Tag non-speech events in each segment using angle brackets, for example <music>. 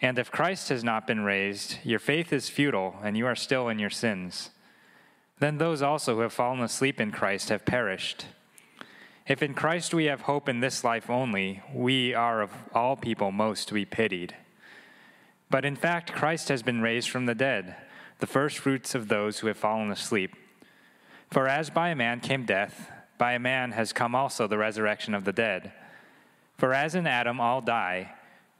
And if Christ has not been raised, your faith is futile, and you are still in your sins. Then those also who have fallen asleep in Christ have perished. If in Christ we have hope in this life only, we are of all people most to be pitied. But in fact, Christ has been raised from the dead, the first fruits of those who have fallen asleep. For as by a man came death, by a man has come also the resurrection of the dead. For as in Adam all die,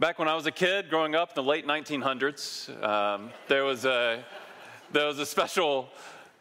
Back when I was a kid, growing up in the late 1900s, um, there was a there was a special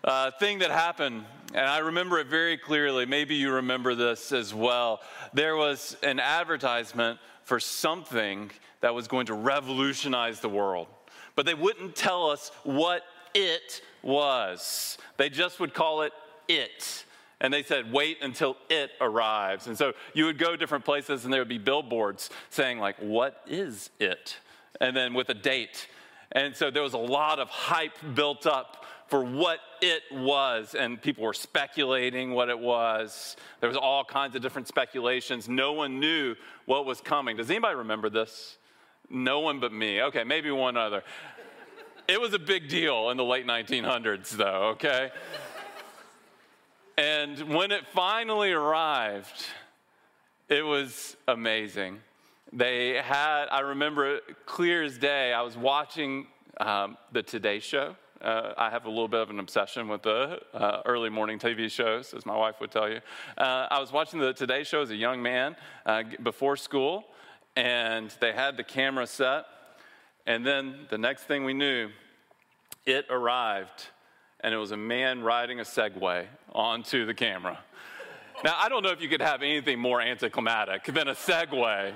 uh, thing that happened, and I remember it very clearly. Maybe you remember this as well. There was an advertisement for something that was going to revolutionize the world, but they wouldn't tell us what it was. They just would call it it and they said, wait until it arrives. And so you would go different places and there would be billboards saying, like, what is it? And then with a date. And so there was a lot of hype built up for what it was, and people were speculating what it was. There was all kinds of different speculations. No one knew what was coming. Does anybody remember this? No one but me. Okay, maybe one other. It was a big deal in the late 1900s, though, okay? And when it finally arrived, it was amazing. They had, I remember it clear as day, I was watching um, the Today Show. Uh, I have a little bit of an obsession with the uh, early morning TV shows, as my wife would tell you. Uh, I was watching the Today Show as a young man uh, before school, and they had the camera set. And then the next thing we knew, it arrived and it was a man riding a Segway onto the camera. Now, I don't know if you could have anything more anticlimactic than a Segway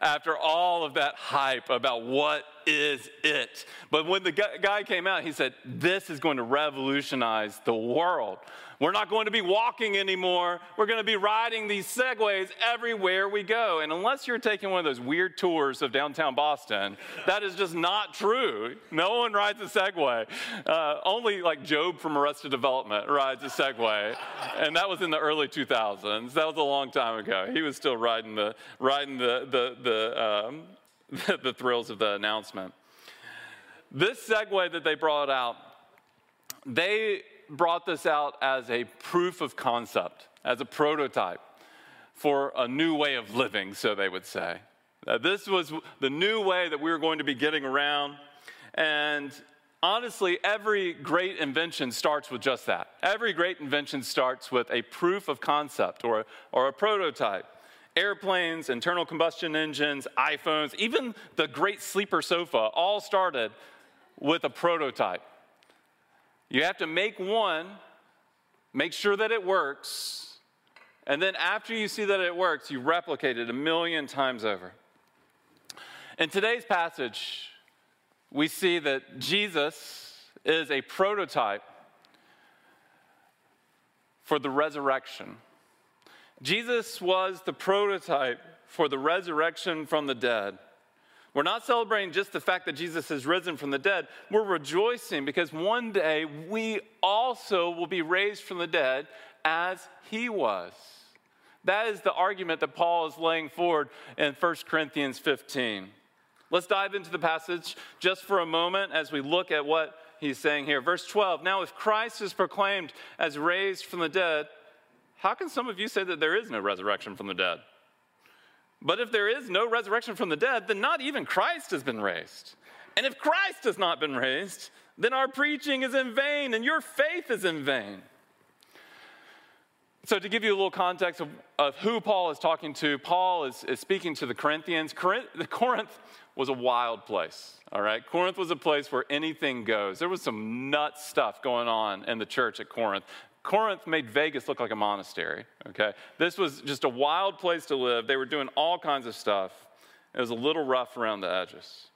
after all of that hype about what is it. But when the guy came out, he said, This is going to revolutionize the world. We're not going to be walking anymore. We're going to be riding these segways everywhere we go. And unless you're taking one of those weird tours of downtown Boston, that is just not true. No one rides a Segway. Uh, only like Gob from Arrested Development rides a Segway. And that was in the early 2000s. That was a long time ago. He was still riding the, riding the, the, the, um, <laughs> the, thrills of the announcement. This Segway that they brought out, they brought this out as a proof of concept, as a prototype for a new way of living, so they would say. Uh, this was the new way that we were going to be getting around. And honestly, every great invention starts with just that. Every great invention starts with a proof of concept or, or a prototype. Airplanes, internal combustion engines, iPhones, even the great sleeper sofa all started with a prototype. You have to make one, make sure that it works, and then after you see that it works, you replicate it a million times over. In today's passage, we see that Jesus is a prototype for the resurrection. Jesus was the prototype for the resurrection from the dead. We're not celebrating just the fact that Jesus has risen from the dead. We're rejoicing because one day we also will be raised from the dead as he was. That is the argument that Paul is laying forward in 1 Corinthians 15. Let's dive into the passage just for a moment as we look at what he's saying here. Verse 12 Now, if Christ is proclaimed as raised from the dead, how can some of you say that there is no resurrection from the dead? But if there is no resurrection from the dead, then not even Christ has been raised. And if Christ has not been raised, then our preaching is in vain and your faith is in vain. So, to give you a little context of, of who Paul is talking to, Paul is, is speaking to the Corinthians. Corinth, Corinth was a wild place, all right? Corinth was a place where anything goes. There was some nuts stuff going on in the church at Corinth. Corinth made Vegas look like a monastery, okay? This was just a wild place to live. They were doing all kinds of stuff. It was a little rough around the edges.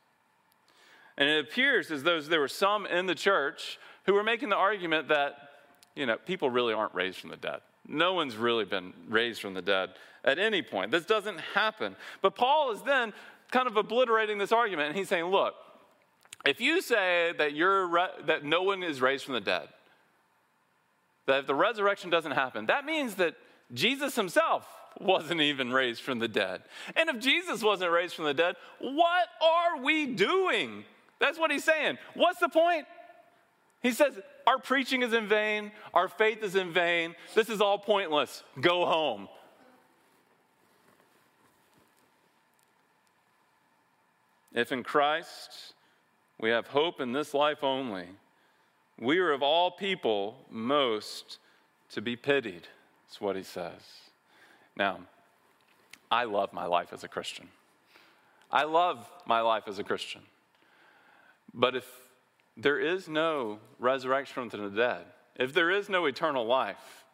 And it appears as though there were some in the church who were making the argument that, you know, people really aren't raised from the dead. No one's really been raised from the dead at any point. This doesn't happen. But Paul is then kind of obliterating this argument, and he's saying, look, if you say that, you're re- that no one is raised from the dead, that if the resurrection doesn't happen, that means that Jesus himself wasn't even raised from the dead. And if Jesus wasn't raised from the dead, what are we doing? That's what he's saying. What's the point? He says, Our preaching is in vain, our faith is in vain, this is all pointless. Go home. If in Christ we have hope in this life only, we are of all people most to be pitied. That's what he says. Now, I love my life as a Christian. I love my life as a Christian. But if there is no resurrection from the dead, if there is no eternal life,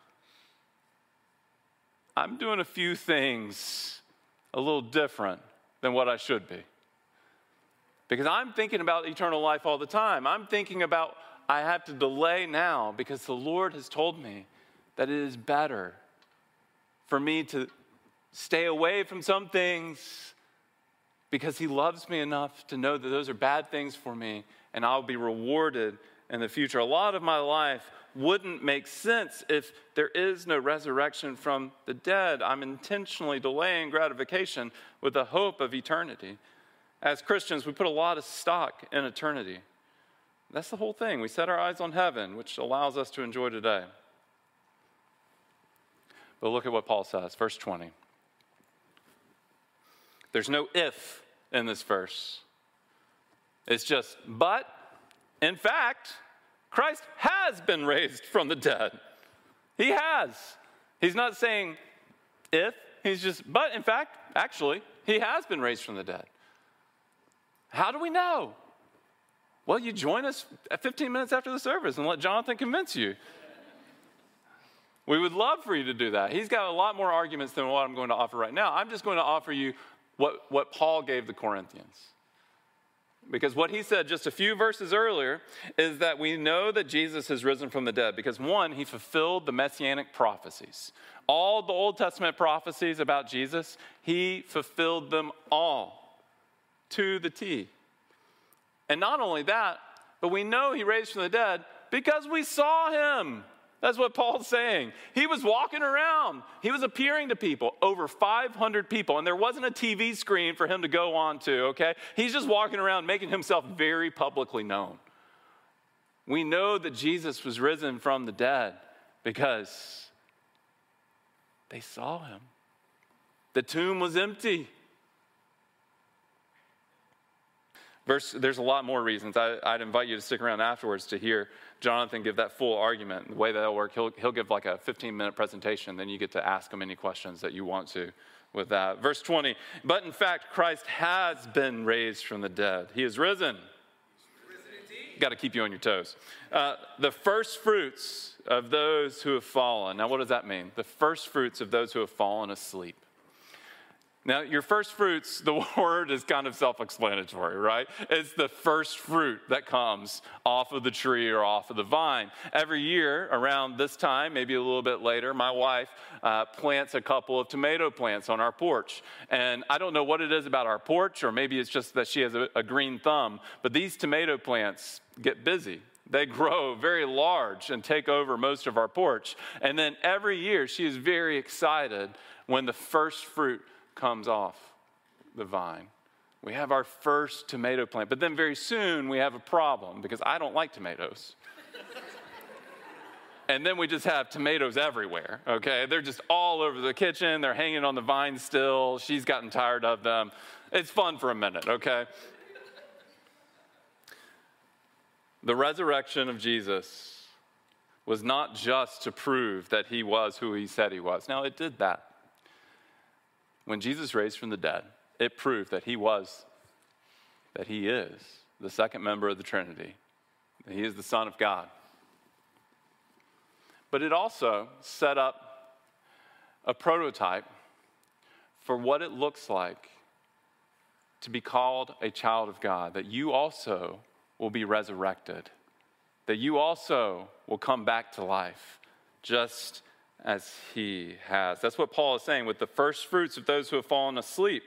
I'm doing a few things a little different than what I should be. Because I'm thinking about eternal life all the time. I'm thinking about I have to delay now because the Lord has told me that it is better for me to stay away from some things because He loves me enough to know that those are bad things for me and I'll be rewarded in the future. A lot of my life wouldn't make sense if there is no resurrection from the dead. I'm intentionally delaying gratification with the hope of eternity. As Christians, we put a lot of stock in eternity. That's the whole thing. We set our eyes on heaven, which allows us to enjoy today. But look at what Paul says, verse 20. There's no if in this verse. It's just, but in fact, Christ has been raised from the dead. He has. He's not saying if, he's just, but in fact, actually, he has been raised from the dead. How do we know? Well, you join us at 15 minutes after the service and let Jonathan convince you. We would love for you to do that. He's got a lot more arguments than what I'm going to offer right now. I'm just going to offer you what, what Paul gave the Corinthians. Because what he said just a few verses earlier is that we know that Jesus has risen from the dead because one, he fulfilled the messianic prophecies. All the Old Testament prophecies about Jesus, he fulfilled them all to the T. And not only that, but we know he raised from the dead because we saw him. That's what Paul's saying. He was walking around, he was appearing to people, over 500 people, and there wasn't a TV screen for him to go on to, okay? He's just walking around making himself very publicly known. We know that Jesus was risen from the dead because they saw him. The tomb was empty. Verse, there's a lot more reasons. I, would invite you to stick around afterwards to hear Jonathan give that full argument. The way that'll work, he'll, he'll give like a 15 minute presentation, then you get to ask him any questions that you want to with that. Verse 20, but in fact, Christ has been raised from the dead. He is risen. Got to keep you on your toes. Uh, the first fruits of those who have fallen. Now, what does that mean? The first fruits of those who have fallen asleep. Now, your first fruits, the <laughs> word is kind of self explanatory, right? It's the first fruit that comes off of the tree or off of the vine. Every year around this time, maybe a little bit later, my wife uh, plants a couple of tomato plants on our porch. And I don't know what it is about our porch, or maybe it's just that she has a, a green thumb, but these tomato plants get busy. They grow very large and take over most of our porch. And then every year, she is very excited when the first fruit comes off the vine. We have our first tomato plant, but then very soon we have a problem because I don't like tomatoes. <laughs> and then we just have tomatoes everywhere, okay? They're just all over the kitchen, they're hanging on the vine still. She's gotten tired of them. It's fun for a minute, okay? The resurrection of Jesus was not just to prove that he was who he said he was. Now, it did that. When Jesus raised from the dead, it proved that he was, that he is the second member of the Trinity, that he is the Son of God. But it also set up a prototype for what it looks like to be called a child of God, that you also will be resurrected, that you also will come back to life, just as he has. That's what Paul is saying with the first fruits of those who have fallen asleep.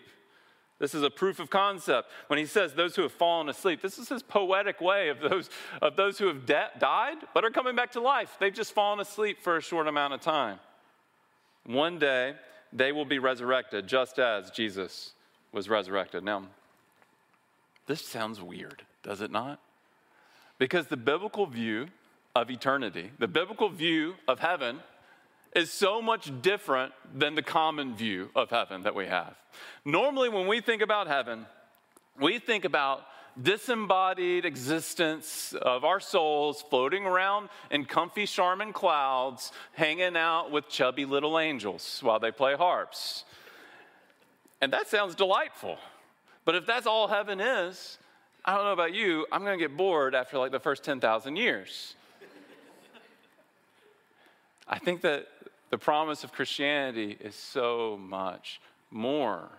This is a proof of concept. When he says those who have fallen asleep, this is his poetic way of those, of those who have de- died but are coming back to life. They've just fallen asleep for a short amount of time. One day, they will be resurrected just as Jesus was resurrected. Now, this sounds weird, does it not? Because the biblical view of eternity, the biblical view of heaven, is so much different than the common view of heaven that we have. Normally, when we think about heaven, we think about disembodied existence of our souls floating around in comfy Charmin clouds, hanging out with chubby little angels while they play harps. And that sounds delightful. But if that's all heaven is, I don't know about you, I'm going to get bored after like the first 10,000 years. I think that the promise of Christianity is so much more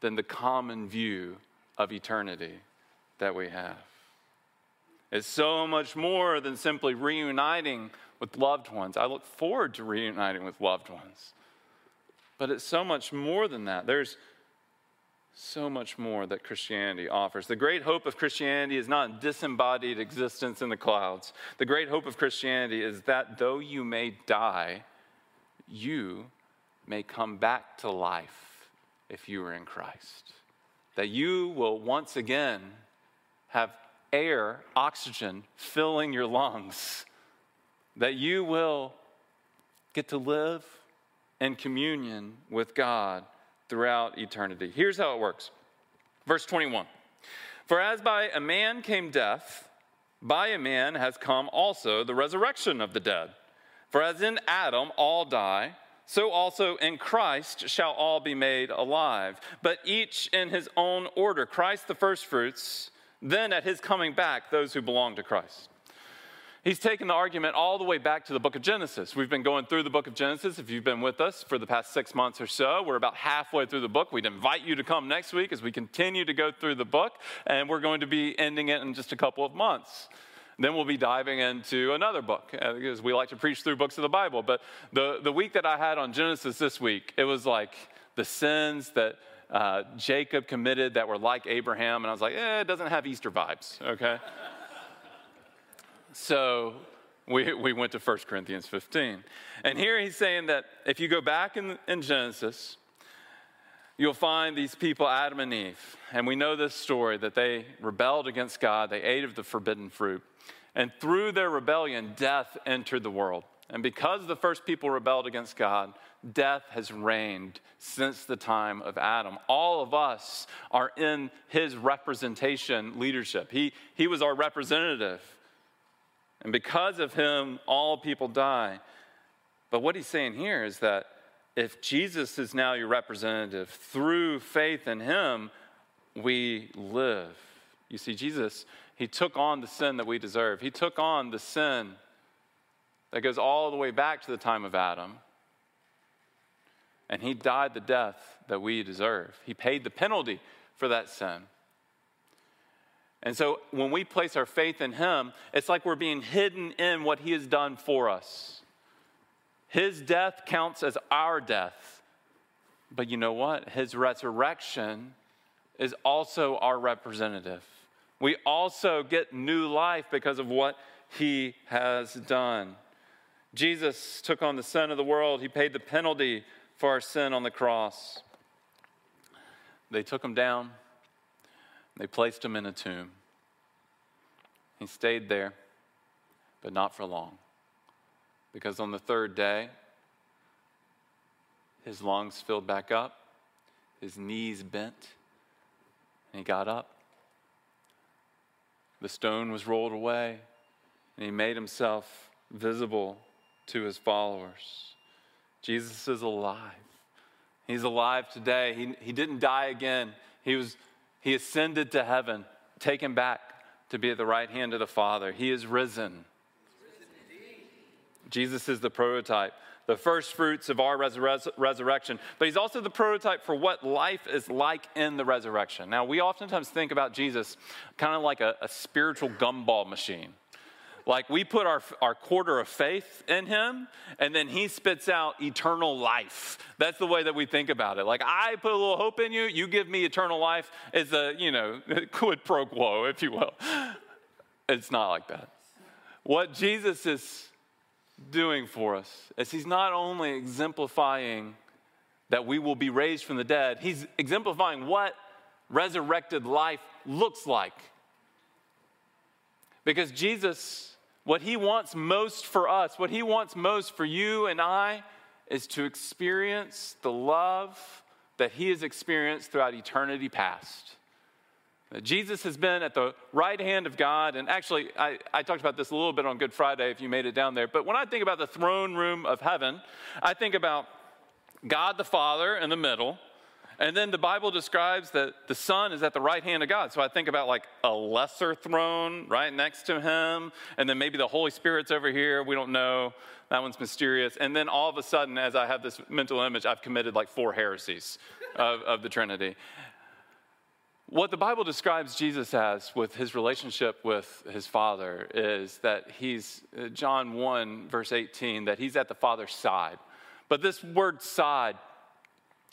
than the common view of eternity that we have. It's so much more than simply reuniting with loved ones. I look forward to reuniting with loved ones. But it's so much more than that. There's so much more that Christianity offers. The great hope of Christianity is not disembodied existence in the clouds. The great hope of Christianity is that though you may die, you may come back to life if you are in Christ. That you will once again have air, oxygen filling your lungs. That you will get to live in communion with God throughout eternity. Here's how it works. Verse 21 For as by a man came death, by a man has come also the resurrection of the dead. For as in Adam all die, so also in Christ shall all be made alive, but each in his own order Christ the firstfruits, then at his coming back, those who belong to Christ. He's taken the argument all the way back to the book of Genesis. We've been going through the book of Genesis. If you've been with us for the past six months or so, we're about halfway through the book. We'd invite you to come next week as we continue to go through the book, and we're going to be ending it in just a couple of months. Then we'll be diving into another book uh, because we like to preach through books of the Bible. But the, the week that I had on Genesis this week, it was like the sins that uh, Jacob committed that were like Abraham. And I was like, eh, it doesn't have Easter vibes, okay? So we, we went to 1 Corinthians 15. And here he's saying that if you go back in, in Genesis, you'll find these people, Adam and Eve. And we know this story that they rebelled against God, they ate of the forbidden fruit. And through their rebellion, death entered the world. And because the first people rebelled against God, death has reigned since the time of Adam. All of us are in his representation leadership. He, he was our representative. And because of him, all people die. But what he's saying here is that if Jesus is now your representative, through faith in him, we live. You see, Jesus, he took on the sin that we deserve. He took on the sin that goes all the way back to the time of Adam. And he died the death that we deserve. He paid the penalty for that sin. And so when we place our faith in Him, it's like we're being hidden in what He has done for us. His death counts as our death. But you know what? His resurrection is also our representative. We also get new life because of what He has done. Jesus took on the sin of the world, He paid the penalty for our sin on the cross. They took Him down they placed him in a tomb. He stayed there, but not for long. Because on the third day, his lungs filled back up, his knees bent, and he got up. the stone was rolled away, and he made himself visible to his followers. Jesus is alive. He's alive today. He, he didn't die again. He, was, he ascended to heaven, taken back to be at the right hand of the Father. He is risen. Jesus is the prototype, the first fruits of our resur- resurrection, but he's also the prototype for what life is like in the resurrection. Now, we oftentimes think about Jesus kind of like a, a spiritual gumball machine. Like we put our, our quarter of faith in him, and then he spits out eternal life. That's the way that we think about it. Like I put a little hope in you, you give me eternal life. It's a, you know, <laughs> quid pro quo, if you will. It's not like that. What Jesus is doing for us is he's not only exemplifying that we will be raised from the dead, he's exemplifying what resurrected life looks like. Because Jesus, what he wants most for us, what he wants most for you and I, is to experience the love that he has experienced throughout eternity past. Jesus has been at the right hand of God, and actually, I, I, talked about this a little bit on Good Friday if you made it down there. But when I think about the throne room of heaven, I think about God the Father in the middle, and then the Bible describes that the Son is at the right hand of God. So I think about like a lesser throne right next to him, and then maybe the Holy Spirit's over here. We don't know. That one's mysterious. And then all of a sudden, as I have this mental image, I've committed like four heresies of, of the Trinity. What the Bible describes Jesus as with his relationship with his Father is that he's, uh, John 1, verse 18, that he's at the Father's side. But this word side,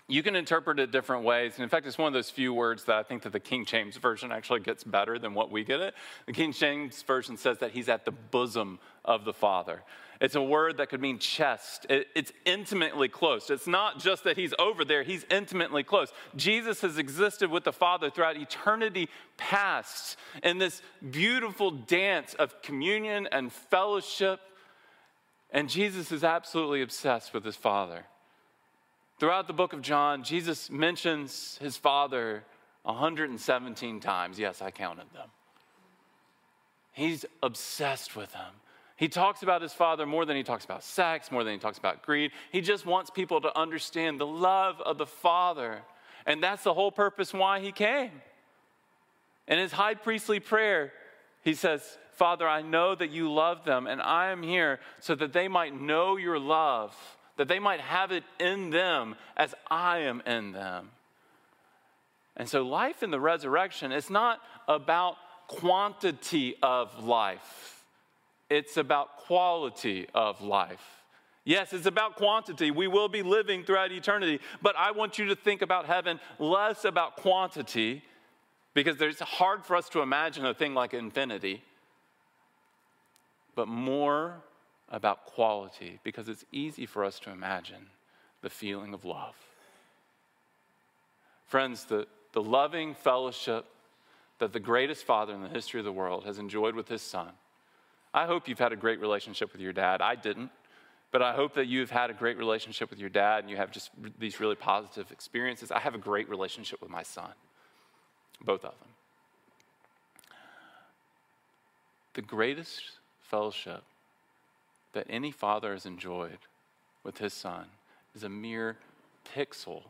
you can interpret it different ways. And in fact, it's one of those few words that I think that the King James Version actually gets better than what we get it. The King James Version says that he's at the bosom of the Father. It's a word that could mean chest. it's intimately close. It's not just that he's over there, he's intimately close. Jesus has existed with the Father throughout eternity past in this beautiful dance of communion and fellowship. And Jesus is absolutely obsessed with his Father. Throughout the book of John, Jesus mentions his Father 117 times. Yes, I counted them. He's obsessed with him. He talks about his father more than he talks about sex, more than he talks about greed. He just wants people to understand the love of the father. And that's the whole purpose why he came. In his high priestly prayer, he says, Father, I know that you love them, and I am here so that they might know your love, that they might have it in them as I am in them. And so, life in the resurrection is not about quantity of life it's about quality of life. Yes, it's about quantity. We will be living throughout eternity, but I want you to think about heaven less about quantity because it's hard for us to imagine a thing like infinity, but more about quality because it's easy for us to imagine the feeling of love. Friends, the, the loving fellowship that the greatest father in the history of the world has enjoyed with his son I hope you've had a great relationship with your dad. I didn't. But I hope that you've had a great relationship with your dad and you have just these really positive experiences. I have a great relationship with my son, both of them. The greatest fellowship that any father has enjoyed with his son is a mere pixel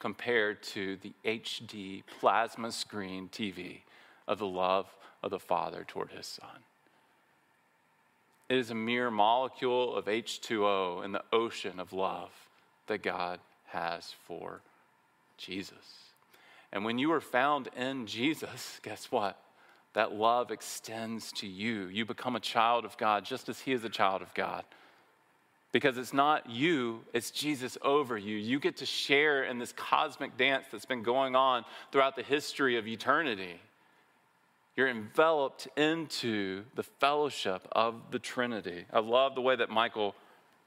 compared to the HD plasma screen TV of the love of the father toward his son. It is a mere molecule of H2O in the ocean of love that God has for Jesus. And when you are found in Jesus, guess what? That love extends to you. You become a child of God just as He is a child of God. Because it's not you, it's Jesus over you. You get to share in this cosmic dance that's been going on throughout the history of eternity. You're enveloped into the fellowship of the Trinity. I love the way that Michael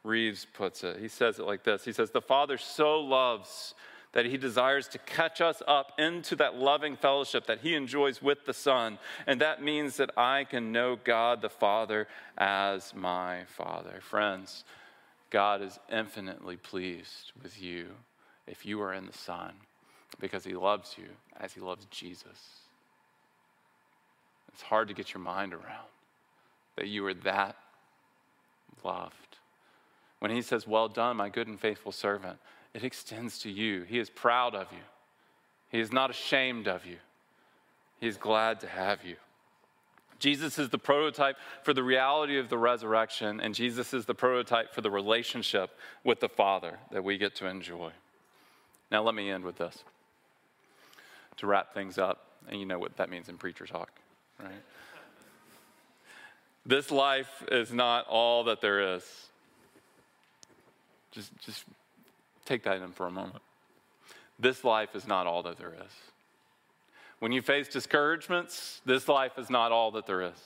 Reeves puts it. He says it like this He says, The Father so loves that he desires to catch us up into that loving fellowship that he enjoys with the Son. And that means that I can know God the Father as my Father. Friends, God is infinitely pleased with you if you are in the Son because he loves you as he loves Jesus. It's hard to get your mind around that you are that loved. When he says, Well done, my good and faithful servant, it extends to you. He is proud of you, he is not ashamed of you, he is glad to have you. Jesus is the prototype for the reality of the resurrection, and Jesus is the prototype for the relationship with the Father that we get to enjoy. Now, let me end with this to wrap things up, and you know what that means in preacher talk, right? This life is not all that there is. Just, just take that in for a moment. This life is not all that there is. When you face discouragements, this life is not all that there is.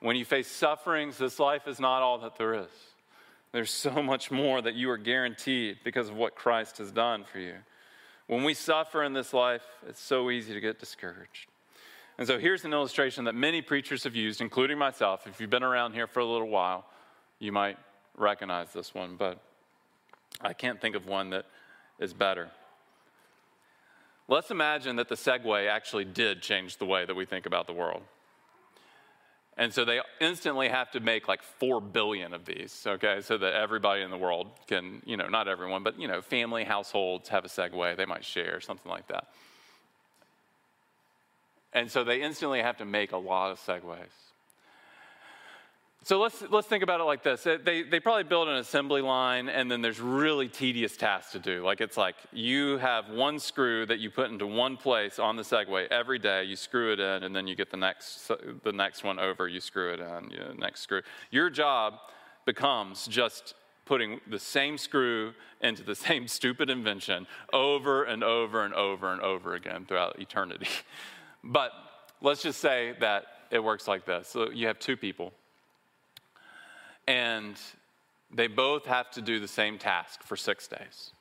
When you face sufferings, this life is not all that there is. There's so much more that you are guaranteed because of what Christ has done for you. When we suffer in this life, it's so easy to get discouraged. And so here's an illustration that many preachers have used, including myself. If you've been around here for a little while, you might recognize this one, but I can't think of one that is better. Let's imagine that the Segway actually did change the way that we think about the world. And so they instantly have to make like 4 billion of these, okay, so that everybody in the world can, you know, not everyone, but, you know, family households have a Segway, they might share, something like that. And so they instantly have to make a lot of Segways. So let's, let's think about it like this. They, they probably build an assembly line, and then there's really tedious tasks to do. Like it's like you have one screw that you put into one place on the Segway every day. You screw it in, and then you get the next, the next one over. You screw it in, you know, next screw. Your job becomes just putting the same screw into the <laughs> same stupid invention over and over and over and over again throughout eternity. <laughs> But let's just say that it works like this. So you have two people and they both have to do the same task for six days.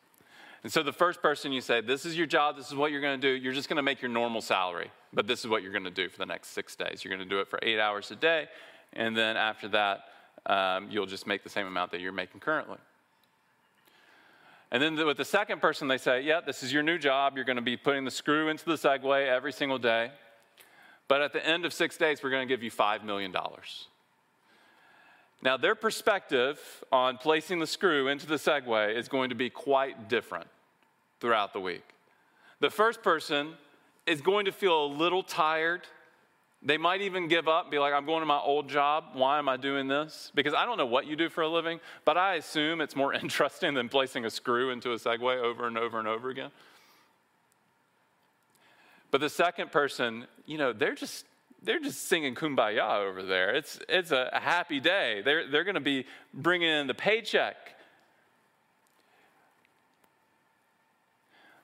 And so the first person you say, This is your job, this is what you're to do, you're just to make your normal salary, but this is what you're to do for the next six days. You're to do it for eight hours a day, and then after that, um, you'll just make the same amount that you're making currently. And then with the second person, they say, Yeah, this is your new job. You're going to be putting the screw into the Segway every single day. But at the end of six days, we're going to give you $5 million. Now, their perspective on placing the screw into the Segway is going to be quite different throughout the week. The first person is going to feel a little tired. They might even give up, be like, I'm going to my old job. Why am I doing this? Because I don't know what you do for a living, but I assume it's more <laughs> interesting than placing a screw into a Segway over and over and over again. But the second person, you know, they're just they're just singing kumbaya over there. It's, it's a, happy day. They're, they're going to be bringing in the paycheck.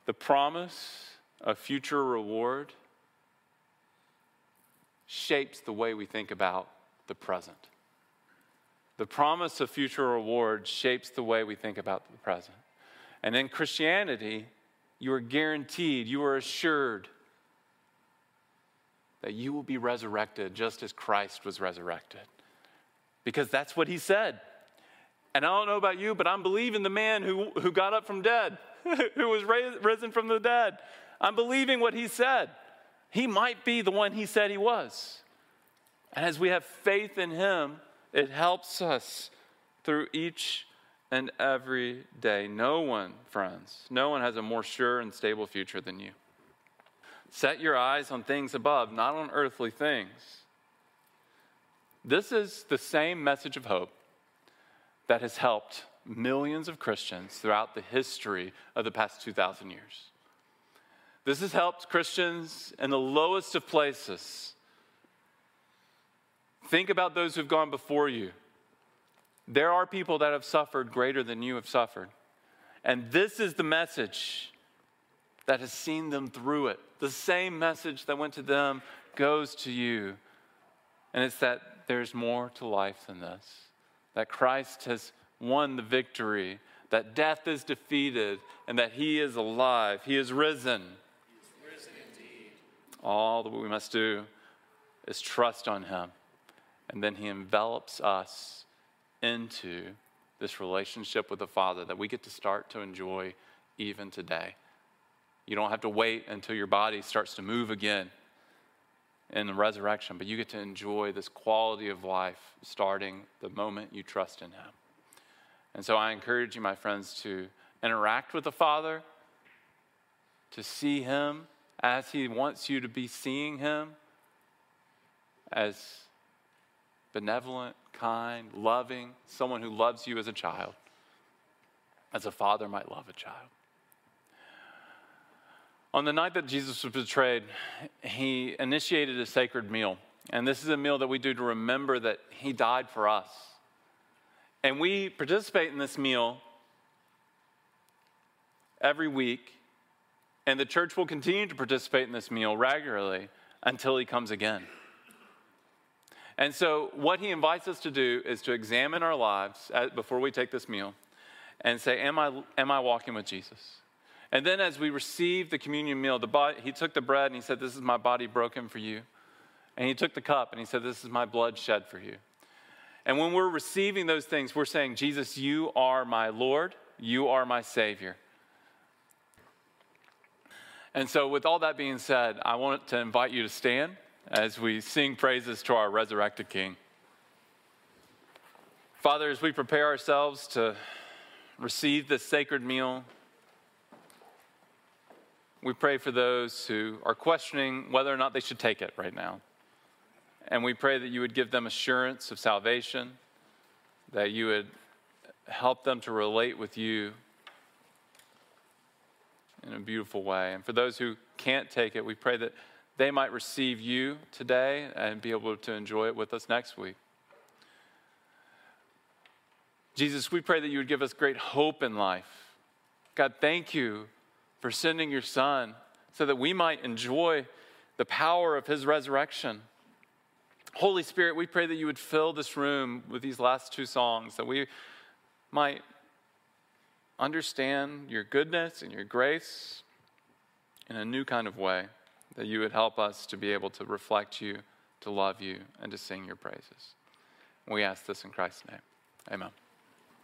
The promise of future reward shapes the way we think about the present. The promise of future reward shapes the way we think about the present. And in Christianity, you are guaranteed, you are assured that you will be resurrected just as Christ was resurrected. Because that's what he said. And I don't know about you, but I'm believing the man who, who got up from dead, <laughs> who was raised, risen from the dead. I'm believing what he said. He might be the one he said he was. And as we have faith in him, it helps us through each and every day. No one, friends, no one has a more sure and stable future than you. Set your eyes on things above, not on earthly things. This is the same message of hope that has helped millions of Christians throughout the history of the past 2,000 years. This has helped Christians in the lowest of places. Think about those who've gone before you. There are people that have suffered greater than you have suffered. And this is the message that has seen them through it. The same message that went to them goes to you. And it's that there's more to life than this, that Christ has won the victory, that death is defeated, and that he is alive. He is risen. He is risen indeed. All that we must do is trust on him. And then he envelops us into this relationship with the Father that we get to start to enjoy even today. You don't have to wait until your body starts to move again in the resurrection, but you get to enjoy this quality of life starting the moment you trust in Him. And so I encourage you, my friends, to interact with the Father, to see Him as He wants you to be seeing Him, as benevolent, kind, loving, someone who loves you as a child, as a father might love a child. On the night that Jesus was betrayed, he initiated a sacred meal. And this is a meal that we do to remember that he died for us. And we participate in this meal every week. And the church will continue to participate in this meal regularly until he comes again. And so, what he invites us to do is to examine our lives before we take this meal and say, Am I, am I walking with Jesus? And then, as we receive the communion meal, the body, he took the bread and he said, This is my body broken for you. And he took the cup and he said, This is my blood shed for you. And when we're receiving those things, we're saying, Jesus, you are my Lord, you are my Savior. And so, with all that being said, I want to invite you to stand as we sing praises to our resurrected King. Father, as we prepare ourselves to receive this sacred meal, we pray for those who are questioning whether or not they should take it right now. And we pray that you would give them assurance of salvation, that you would help them to relate with you in a beautiful way. And for those who can't take it, we pray that they might receive you today and be able to enjoy it with us next week. Jesus, we pray that you would give us great hope in life. God, thank you for sending your Son so that we might enjoy the power of his resurrection. Holy Spirit, we pray that you would fill this room with these last two songs, that we might understand your goodness and your grace in a new kind of way that you would help us to be able to reflect you, to love you, and to sing your praises. We ask this in Christ's name. Amen.